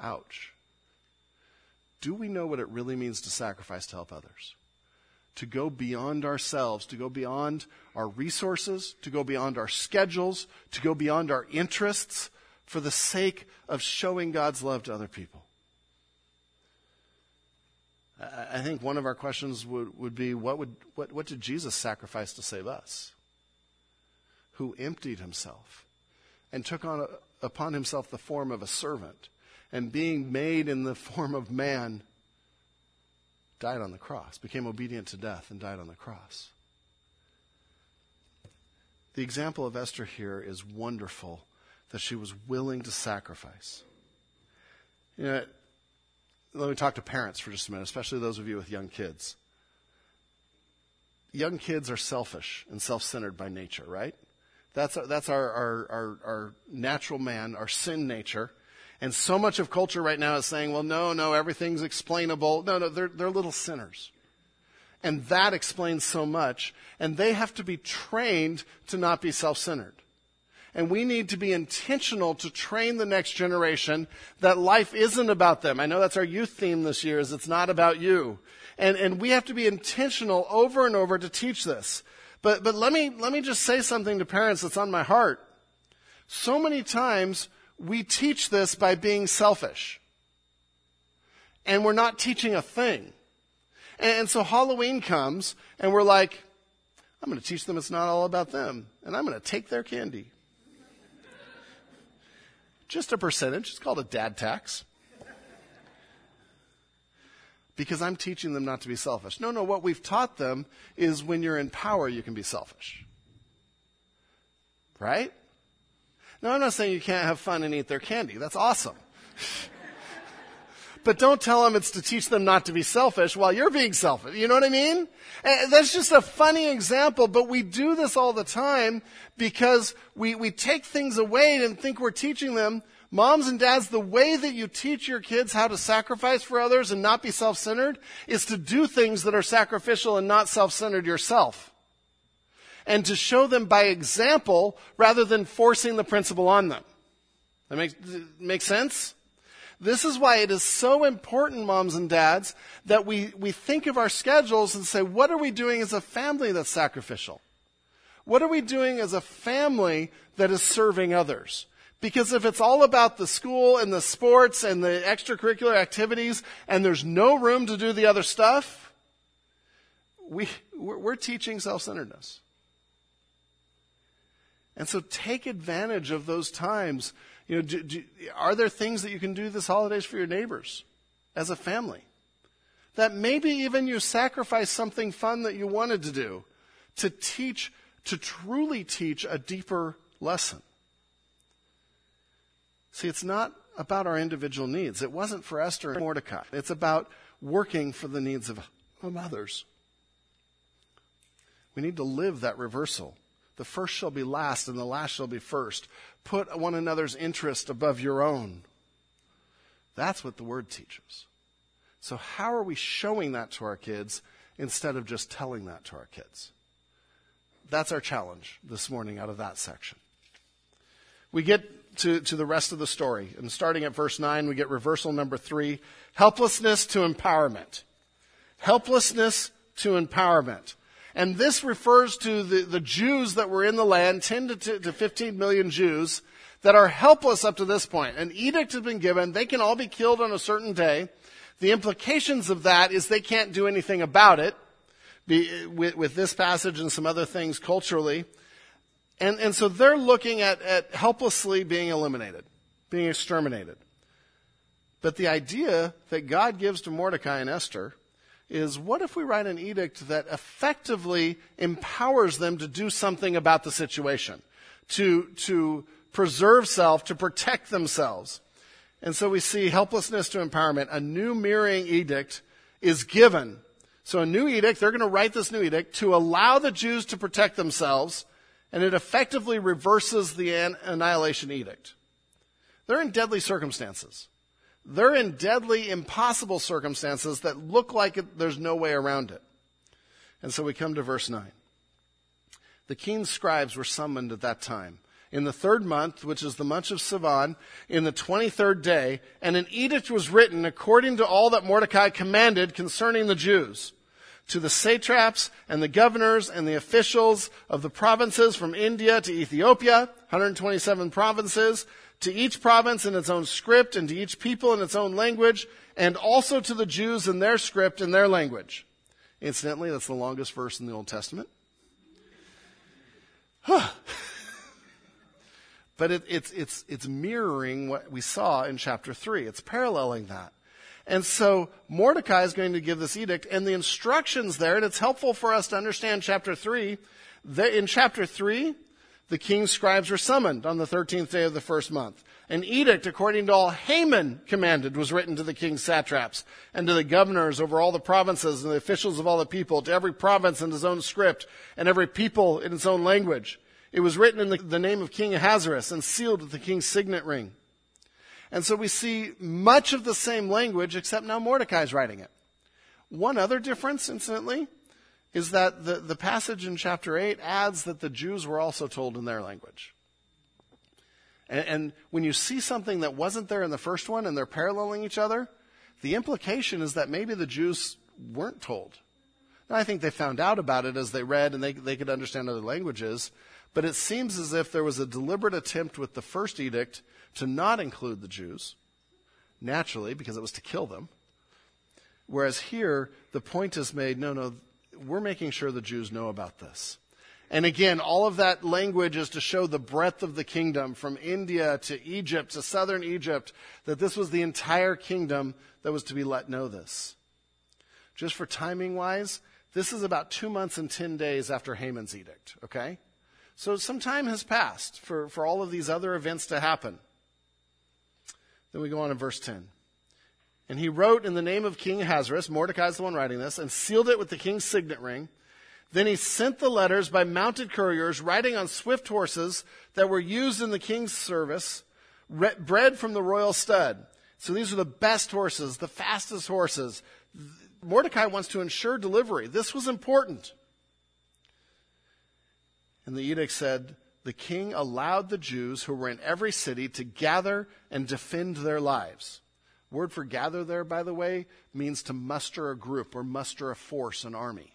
Ouch. Do we know what it really means to sacrifice to help others? To go beyond ourselves, to go beyond our resources, to go beyond our schedules, to go beyond our interests for the sake of showing God's love to other people. I think one of our questions would, would be what, would, what, what did Jesus sacrifice to save us? Who emptied himself and took on upon himself the form of a servant, and being made in the form of man, died on the cross, became obedient to death, and died on the cross. The example of Esther here is wonderful that she was willing to sacrifice. You know, let me talk to parents for just a minute, especially those of you with young kids. Young kids are selfish and self centered by nature, right? That's, that's our, our, our, our natural man, our sin nature. And so much of culture right now is saying, well, no, no, everything's explainable. No, no, they're, they're little sinners. And that explains so much. And they have to be trained to not be self-centered. And we need to be intentional to train the next generation that life isn't about them. I know that's our youth theme this year is it's not about you. And, and we have to be intentional over and over to teach this. But, but let me, let me just say something to parents that's on my heart. So many times we teach this by being selfish. And we're not teaching a thing. And so Halloween comes and we're like, I'm going to teach them it's not all about them. And I'm going to take their candy. Just a percentage. It's called a dad tax. Because I'm teaching them not to be selfish. No, no, what we've taught them is when you're in power, you can be selfish. Right? Now, I'm not saying you can't have fun and eat their candy. That's awesome. but don't tell them it's to teach them not to be selfish while you're being selfish. You know what I mean? And that's just a funny example, but we do this all the time because we, we take things away and think we're teaching them. Moms and dads, the way that you teach your kids how to sacrifice for others and not be self-centered is to do things that are sacrificial and not self-centered yourself and to show them by example rather than forcing the principle on them. That makes, make sense? This is why it is so important, moms and dads, that we, we think of our schedules and say, what are we doing as a family that's sacrificial? What are we doing as a family that is serving others? Because if it's all about the school and the sports and the extracurricular activities and there's no room to do the other stuff, we, we're teaching self-centeredness. And so take advantage of those times. You know, do, do, are there things that you can do this holidays for your neighbors as a family? That maybe even you sacrifice something fun that you wanted to do to teach, to truly teach a deeper lesson. See, it's not about our individual needs. It wasn't for Esther and Mordecai. It's about working for the needs of, of others. We need to live that reversal. The first shall be last, and the last shall be first. Put one another's interest above your own. That's what the word teaches. So, how are we showing that to our kids instead of just telling that to our kids? That's our challenge this morning out of that section. We get to, to the rest of the story. And starting at verse 9, we get reversal number three helplessness to empowerment. Helplessness to empowerment. And this refers to the, the Jews that were in the land, 10 to, to 15 million Jews, that are helpless up to this point. An edict has been given. They can all be killed on a certain day. The implications of that is they can't do anything about it be, with, with, this passage and some other things culturally. And, and so they're looking at, at helplessly being eliminated, being exterminated. But the idea that God gives to Mordecai and Esther is what if we write an edict that effectively empowers them to do something about the situation, to, to preserve self, to protect themselves? And so we see helplessness to empowerment. A new mirroring edict is given. So a new edict, they're going to write this new edict to allow the Jews to protect themselves, and it effectively reverses the annihilation edict. They're in deadly circumstances. They're in deadly, impossible circumstances that look like there's no way around it. And so we come to verse 9. The king's scribes were summoned at that time. In the third month, which is the month of Sivan, in the 23rd day, and an edict was written according to all that Mordecai commanded concerning the Jews to the satraps and the governors and the officials of the provinces from India to Ethiopia, 127 provinces, to each province in its own script and to each people in its own language, and also to the Jews in their script and their language. Incidentally, that's the longest verse in the Old Testament. but it, it's, it's, it's mirroring what we saw in chapter 3. It's paralleling that. And so Mordecai is going to give this edict, and the instructions there, and it's helpful for us to understand chapter 3. In chapter 3, the king's scribes were summoned on the 13th day of the first month. An edict according to all Haman commanded was written to the king's satraps and to the governors over all the provinces and the officials of all the people, to every province in his own script and every people in its own language. It was written in the, the name of King Ahasuerus and sealed with the king's signet ring. And so we see much of the same language, except now Mordecai is writing it. One other difference, incidentally, is that the, the passage in chapter 8 adds that the Jews were also told in their language. And, and when you see something that wasn't there in the first one and they're paralleling each other, the implication is that maybe the Jews weren't told. Now, I think they found out about it as they read and they, they could understand other languages, but it seems as if there was a deliberate attempt with the first edict to not include the Jews, naturally, because it was to kill them. Whereas here, the point is made no, no, we're making sure the Jews know about this. And again, all of that language is to show the breadth of the kingdom from India to Egypt to southern Egypt, that this was the entire kingdom that was to be let know this. Just for timing wise, this is about two months and 10 days after Haman's edict, okay? So some time has passed for, for all of these other events to happen. Then we go on in verse 10. And he wrote in the name of King Ahasuerus, Mordecai's the one writing this, and sealed it with the king's signet ring. Then he sent the letters by mounted couriers riding on swift horses that were used in the king's service, bred from the royal stud. So these are the best horses, the fastest horses. Mordecai wants to ensure delivery. This was important. And the edict said, the king allowed the Jews who were in every city to gather and defend their lives. Word for gather there, by the way, means to muster a group or muster a force, an army.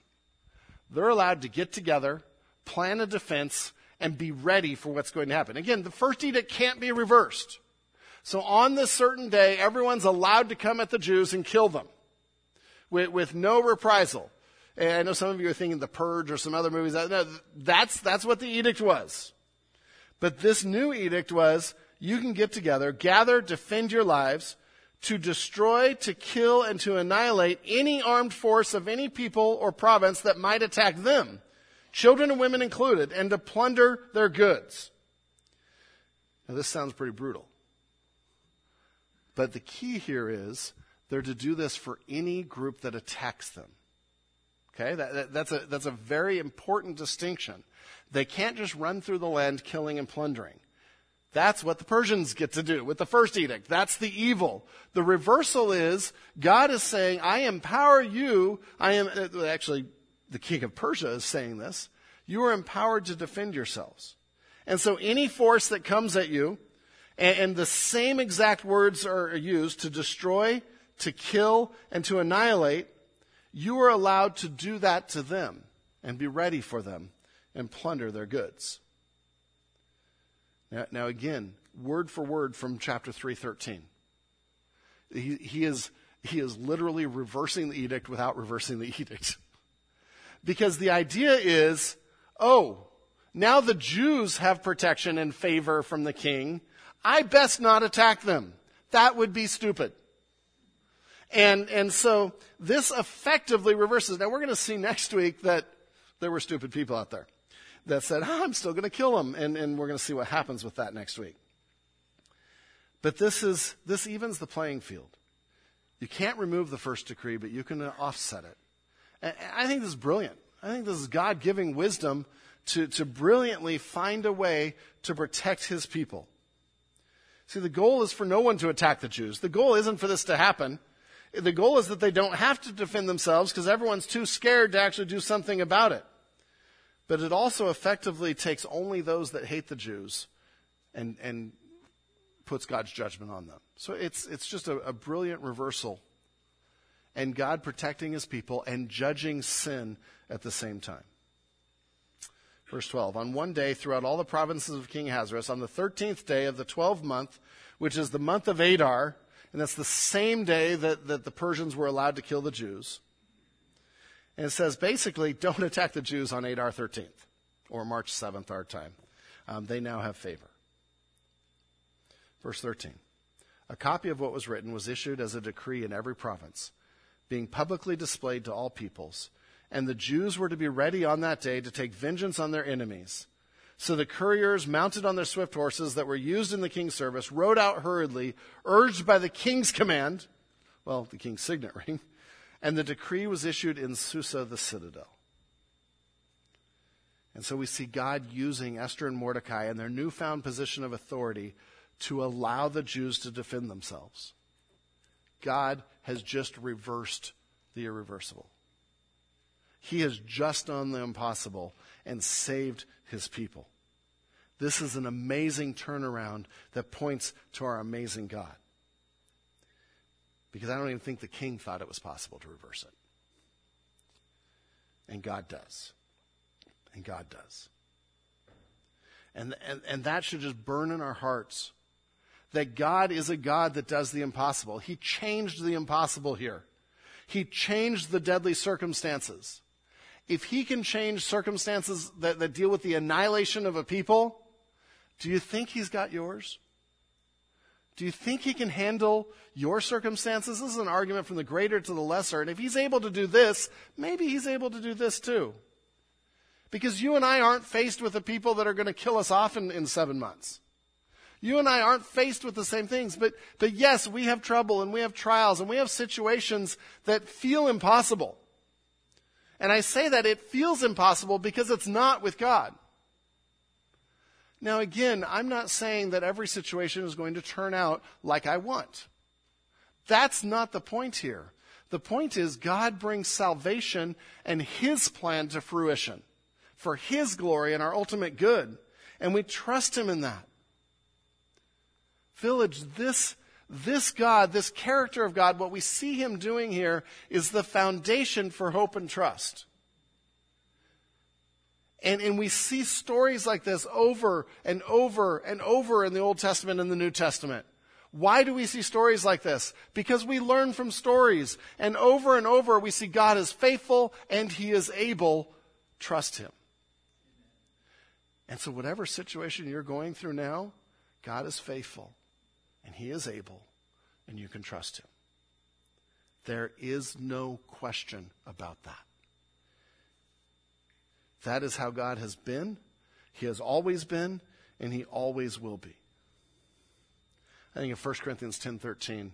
They're allowed to get together, plan a defense, and be ready for what's going to happen. Again, the first edict can't be reversed. So on this certain day, everyone's allowed to come at the Jews and kill them with, with no reprisal. And I know some of you are thinking The Purge or some other movies. No, that's, that's what the edict was. But this new edict was you can get together, gather, defend your lives, to destroy, to kill, and to annihilate any armed force of any people or province that might attack them, children and women included, and to plunder their goods. Now, this sounds pretty brutal. But the key here is they're to do this for any group that attacks them. Okay, that, that, that's, a, that's a very important distinction. They can't just run through the land killing and plundering. That's what the Persians get to do with the first edict. That's the evil. The reversal is God is saying, I empower you. I am, actually, the king of Persia is saying this. You are empowered to defend yourselves. And so any force that comes at you, and, and the same exact words are used to destroy, to kill, and to annihilate, you are allowed to do that to them and be ready for them and plunder their goods. Now, now again, word for word from chapter 313. He, he, is, he is literally reversing the edict without reversing the edict. because the idea is, oh, now the Jews have protection and favor from the king. I best not attack them. That would be stupid. And, and so this effectively reverses. Now we're going to see next week that there were stupid people out there that said, oh, I'm still going to kill him. And, and we're going to see what happens with that next week. But this is, this evens the playing field. You can't remove the first decree, but you can offset it. And I think this is brilliant. I think this is God giving wisdom to, to brilliantly find a way to protect his people. See, the goal is for no one to attack the Jews. The goal isn't for this to happen. The goal is that they don't have to defend themselves because everyone's too scared to actually do something about it but it also effectively takes only those that hate the Jews and, and puts God's judgment on them. So it's, it's just a, a brilliant reversal. And God protecting his people and judging sin at the same time. Verse 12 On one day throughout all the provinces of King Ahasuerus, on the 13th day of the 12th month, which is the month of Adar, and that's the same day that, that the Persians were allowed to kill the Jews, and it says basically, don't attack the Jews on Adar 13th or March 7th, our time. Um, they now have favor. Verse 13. A copy of what was written was issued as a decree in every province, being publicly displayed to all peoples. And the Jews were to be ready on that day to take vengeance on their enemies. So the couriers, mounted on their swift horses that were used in the king's service, rode out hurriedly, urged by the king's command, well, the king's signet ring, and the decree was issued in Susa, the citadel. And so we see God using Esther and Mordecai and their newfound position of authority to allow the Jews to defend themselves. God has just reversed the irreversible. He has just done the impossible and saved his people. This is an amazing turnaround that points to our amazing God. Because I don't even think the king thought it was possible to reverse it. And God does. And God does. And, and, and that should just burn in our hearts that God is a God that does the impossible. He changed the impossible here. He changed the deadly circumstances. If he can change circumstances that, that deal with the annihilation of a people, do you think he's got yours? Do you think he can handle your circumstances? This is an argument from the greater to the lesser. And if he's able to do this, maybe he's able to do this too. Because you and I aren't faced with the people that are going to kill us off in, in seven months. You and I aren't faced with the same things, but, but yes, we have trouble and we have trials and we have situations that feel impossible. And I say that it feels impossible because it's not with God. Now again, I'm not saying that every situation is going to turn out like I want. That's not the point here. The point is God brings salvation and His plan to fruition for His glory and our ultimate good. And we trust Him in that. Village, this, this God, this character of God, what we see Him doing here is the foundation for hope and trust. And, and we see stories like this over and over and over in the Old Testament and the New Testament. Why do we see stories like this? Because we learn from stories. And over and over we see God is faithful and He is able. Trust Him. And so, whatever situation you're going through now, God is faithful and He is able, and you can trust Him. There is no question about that. That is how God has been, He has always been, and He always will be. I think in 1 Corinthians 10:13,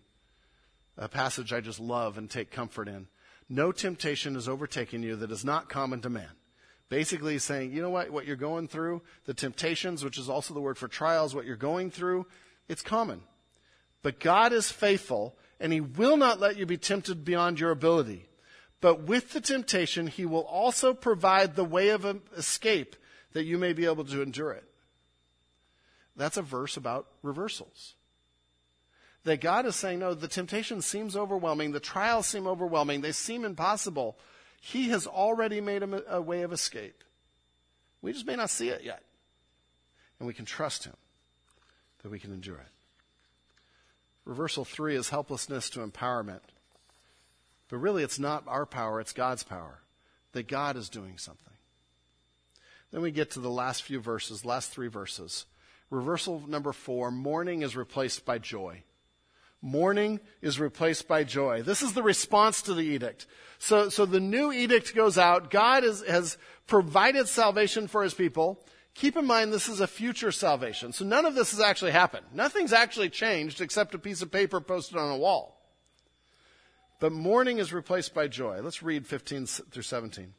a passage I just love and take comfort in. No temptation has overtaken you that is not common to man. Basically, he's saying, you know what, what you're going through, the temptations, which is also the word for trials, what you're going through, it's common. But God is faithful, and he will not let you be tempted beyond your ability. But with the temptation, he will also provide the way of escape that you may be able to endure it. That's a verse about reversals. That God is saying, no, the temptation seems overwhelming, the trials seem overwhelming, they seem impossible. He has already made a, a way of escape. We just may not see it yet. And we can trust Him that we can endure it. Reversal three is helplessness to empowerment. But really, it's not our power, it's God's power. That God is doing something. Then we get to the last few verses, last three verses. Reversal number four mourning is replaced by joy. Mourning is replaced by joy. This is the response to the edict. So, so the new edict goes out. God is, has provided salvation for his people. Keep in mind this is a future salvation. So none of this has actually happened. Nothing's actually changed except a piece of paper posted on a wall. But mourning is replaced by joy. Let's read 15 through 17.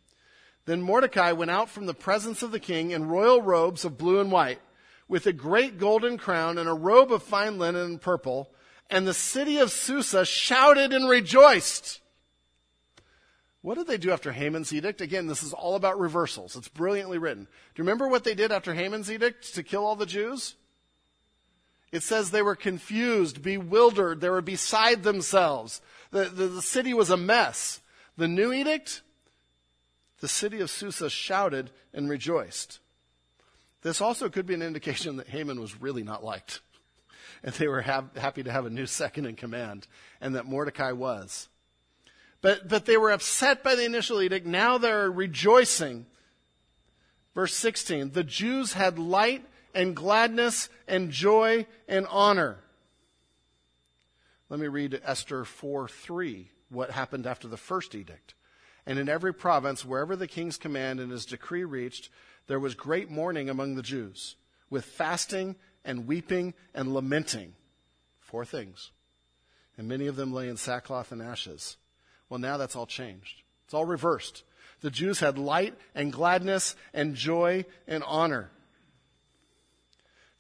Then Mordecai went out from the presence of the king in royal robes of blue and white, with a great golden crown and a robe of fine linen and purple, and the city of Susa shouted and rejoiced. What did they do after Haman's edict? Again, this is all about reversals. It's brilliantly written. Do you remember what they did after Haman's edict to kill all the Jews? It says they were confused, bewildered, they were beside themselves. The, the, the city was a mess. The new edict, the city of Susa shouted and rejoiced. This also could be an indication that Haman was really not liked. And they were ha- happy to have a new second in command, and that Mordecai was. But, but they were upset by the initial edict. Now they're rejoicing. Verse 16 The Jews had light and gladness and joy and honor. Let me read Esther 4 3, what happened after the first edict. And in every province, wherever the king's command and his decree reached, there was great mourning among the Jews, with fasting and weeping and lamenting. Four things. And many of them lay in sackcloth and ashes. Well, now that's all changed. It's all reversed. The Jews had light and gladness and joy and honor.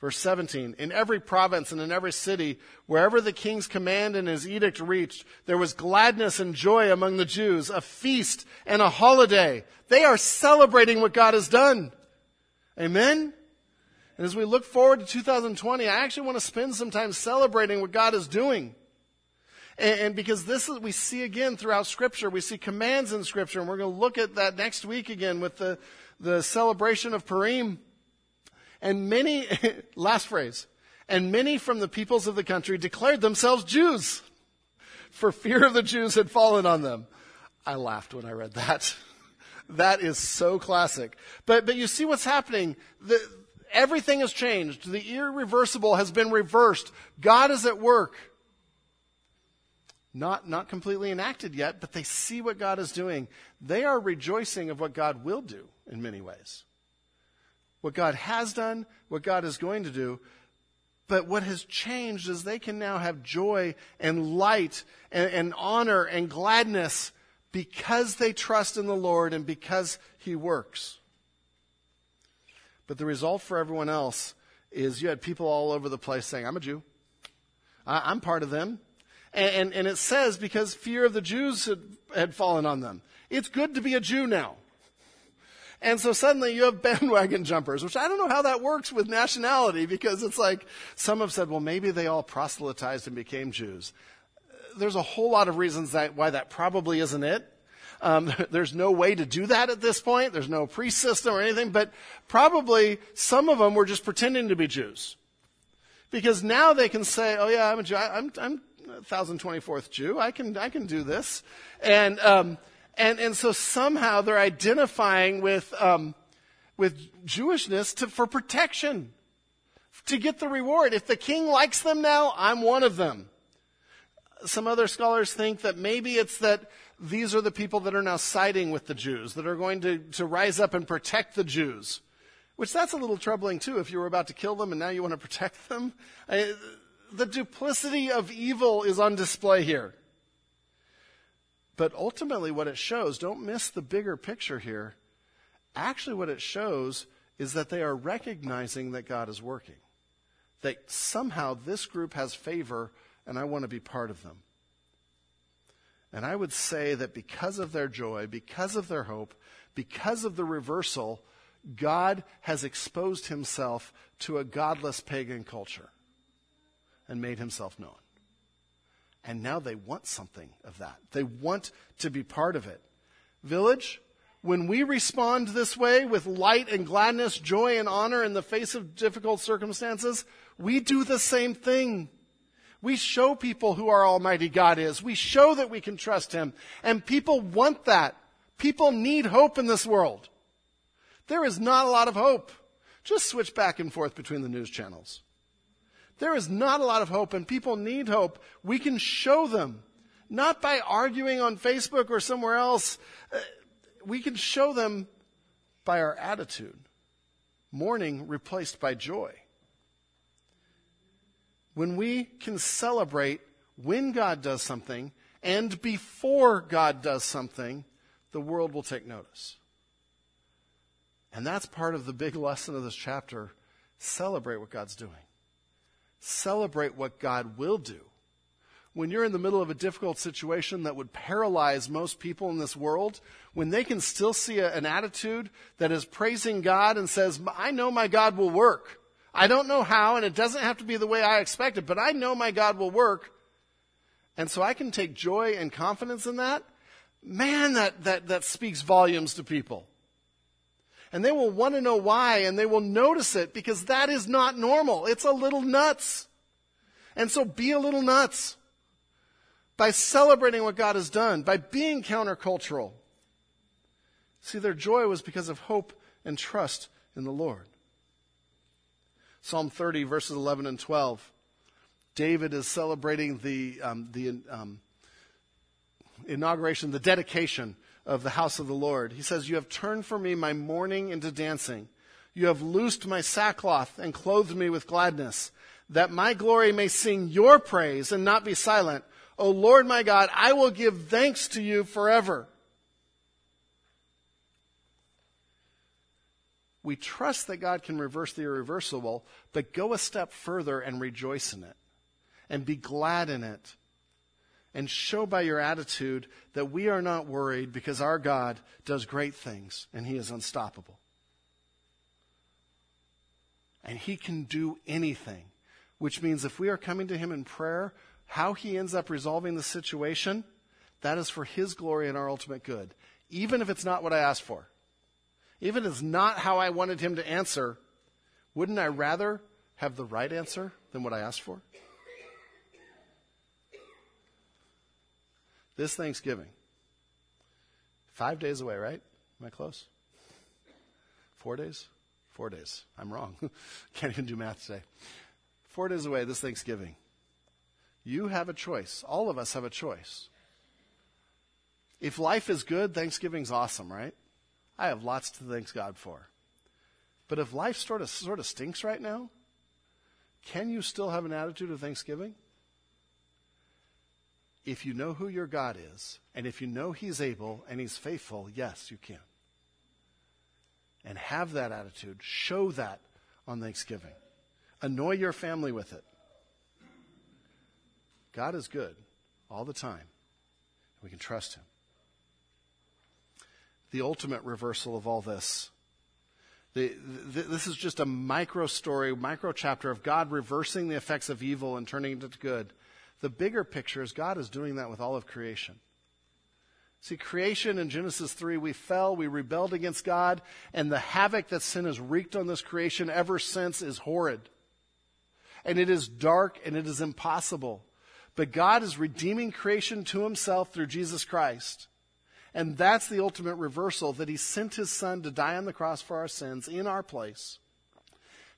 Verse 17, in every province and in every city, wherever the king's command and his edict reached, there was gladness and joy among the Jews, a feast and a holiday. They are celebrating what God has done. Amen? And as we look forward to 2020, I actually want to spend some time celebrating what God is doing. And, and because this is, we see again throughout scripture, we see commands in scripture, and we're going to look at that next week again with the, the celebration of Purim. And many, last phrase, and many from the peoples of the country declared themselves Jews, for fear of the Jews had fallen on them. I laughed when I read that. that is so classic. But, but you see what's happening. The, everything has changed. The irreversible has been reversed. God is at work. Not, not completely enacted yet, but they see what God is doing. They are rejoicing of what God will do in many ways what God has done, what God is going to do. But what has changed is they can now have joy and light and, and, honor and gladness because they trust in the Lord and because He works. But the result for everyone else is you had people all over the place saying, I'm a Jew. I, am part of them. And, and, and, it says because fear of the Jews had, had fallen on them. It's good to be a Jew now. And so suddenly you have bandwagon jumpers, which I don't know how that works with nationality because it's like some have said, well, maybe they all proselytized and became Jews. There's a whole lot of reasons that, why that probably isn't it. Um, there's no way to do that at this point. There's no priest system or anything, but probably some of them were just pretending to be Jews. Because now they can say, oh yeah, I'm a Jew. I'm, I'm 1024th Jew. I can, I can do this. And, um, and, and so somehow they're identifying with, um, with Jewishness to, for protection, to get the reward. If the king likes them now, I'm one of them. Some other scholars think that maybe it's that these are the people that are now siding with the Jews, that are going to, to rise up and protect the Jews. Which that's a little troubling too, if you were about to kill them and now you want to protect them. I, the duplicity of evil is on display here. But ultimately, what it shows, don't miss the bigger picture here. Actually, what it shows is that they are recognizing that God is working. That somehow this group has favor, and I want to be part of them. And I would say that because of their joy, because of their hope, because of the reversal, God has exposed himself to a godless pagan culture and made himself known. And now they want something of that. They want to be part of it. Village, when we respond this way with light and gladness, joy and honor in the face of difficult circumstances, we do the same thing. We show people who our Almighty God is. We show that we can trust Him. And people want that. People need hope in this world. There is not a lot of hope. Just switch back and forth between the news channels. There is not a lot of hope, and people need hope. We can show them, not by arguing on Facebook or somewhere else. Uh, we can show them by our attitude. Mourning replaced by joy. When we can celebrate when God does something and before God does something, the world will take notice. And that's part of the big lesson of this chapter. Celebrate what God's doing. Celebrate what God will do. When you're in the middle of a difficult situation that would paralyze most people in this world, when they can still see a, an attitude that is praising God and says, I know my God will work. I don't know how, and it doesn't have to be the way I expect it, but I know my God will work. And so I can take joy and confidence in that. Man, that, that, that speaks volumes to people and they will want to know why and they will notice it because that is not normal. It's a little nuts. And so be a little nuts by celebrating what God has done, by being countercultural. See, their joy was because of hope and trust in the Lord. Psalm 30, verses 11 and 12. David is celebrating the, um, the um, inauguration, the dedication of the house of the Lord. He says, You have turned for me my mourning into dancing. You have loosed my sackcloth and clothed me with gladness, that my glory may sing your praise and not be silent. O Lord my God, I will give thanks to you forever. We trust that God can reverse the irreversible, but go a step further and rejoice in it and be glad in it and show by your attitude that we are not worried because our God does great things and he is unstoppable. And he can do anything, which means if we are coming to him in prayer, how he ends up resolving the situation, that is for his glory and our ultimate good. Even if it's not what I asked for. Even if it's not how I wanted him to answer, wouldn't I rather have the right answer than what I asked for? This Thanksgiving. Five days away, right? Am I close? Four days? Four days. I'm wrong. Can't even do math today. Four days away, this Thanksgiving. You have a choice. All of us have a choice. If life is good, Thanksgiving's awesome, right? I have lots to thank God for. But if life sort of sort of stinks right now, can you still have an attitude of thanksgiving? If you know who your God is, and if you know He's able and He's faithful, yes, you can. And have that attitude. Show that on Thanksgiving. Annoy your family with it. God is good all the time. We can trust Him. The ultimate reversal of all this. The, the, this is just a micro story, micro chapter of God reversing the effects of evil and turning it to good. The bigger picture is God is doing that with all of creation. See, creation in Genesis 3, we fell, we rebelled against God, and the havoc that sin has wreaked on this creation ever since is horrid. And it is dark and it is impossible. But God is redeeming creation to himself through Jesus Christ. And that's the ultimate reversal that he sent his son to die on the cross for our sins in our place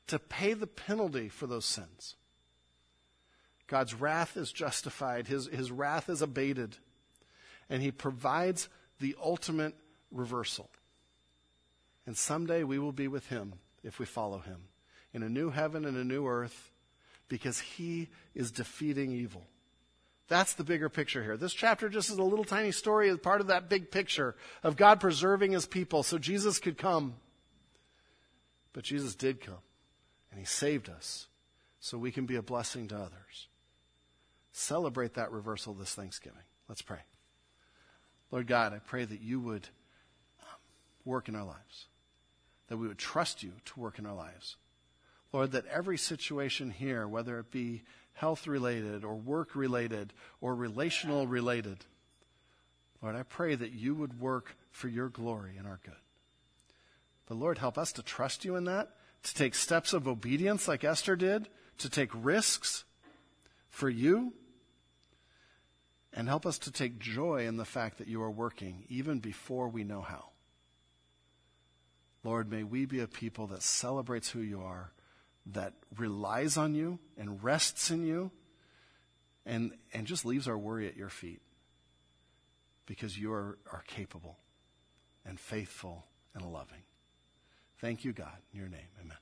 to pay the penalty for those sins. God's wrath is justified, his, his wrath is abated, and he provides the ultimate reversal. And someday we will be with him if we follow him in a new heaven and a new earth because he is defeating evil. That's the bigger picture here. This chapter just is a little tiny story as part of that big picture of God preserving his people so Jesus could come. But Jesus did come, and he saved us so we can be a blessing to others celebrate that reversal this Thanksgiving. Let's pray. Lord God, I pray that you would um, work in our lives, that we would trust you to work in our lives. Lord, that every situation here, whether it be health related or work related or relational related, Lord, I pray that you would work for your glory and our good. But Lord, help us to trust you in that, to take steps of obedience like Esther did, to take risks for you, and help us to take joy in the fact that you are working even before we know how. Lord, may we be a people that celebrates who you are, that relies on you and rests in you, and, and just leaves our worry at your feet because you are, are capable and faithful and loving. Thank you, God. In your name, amen.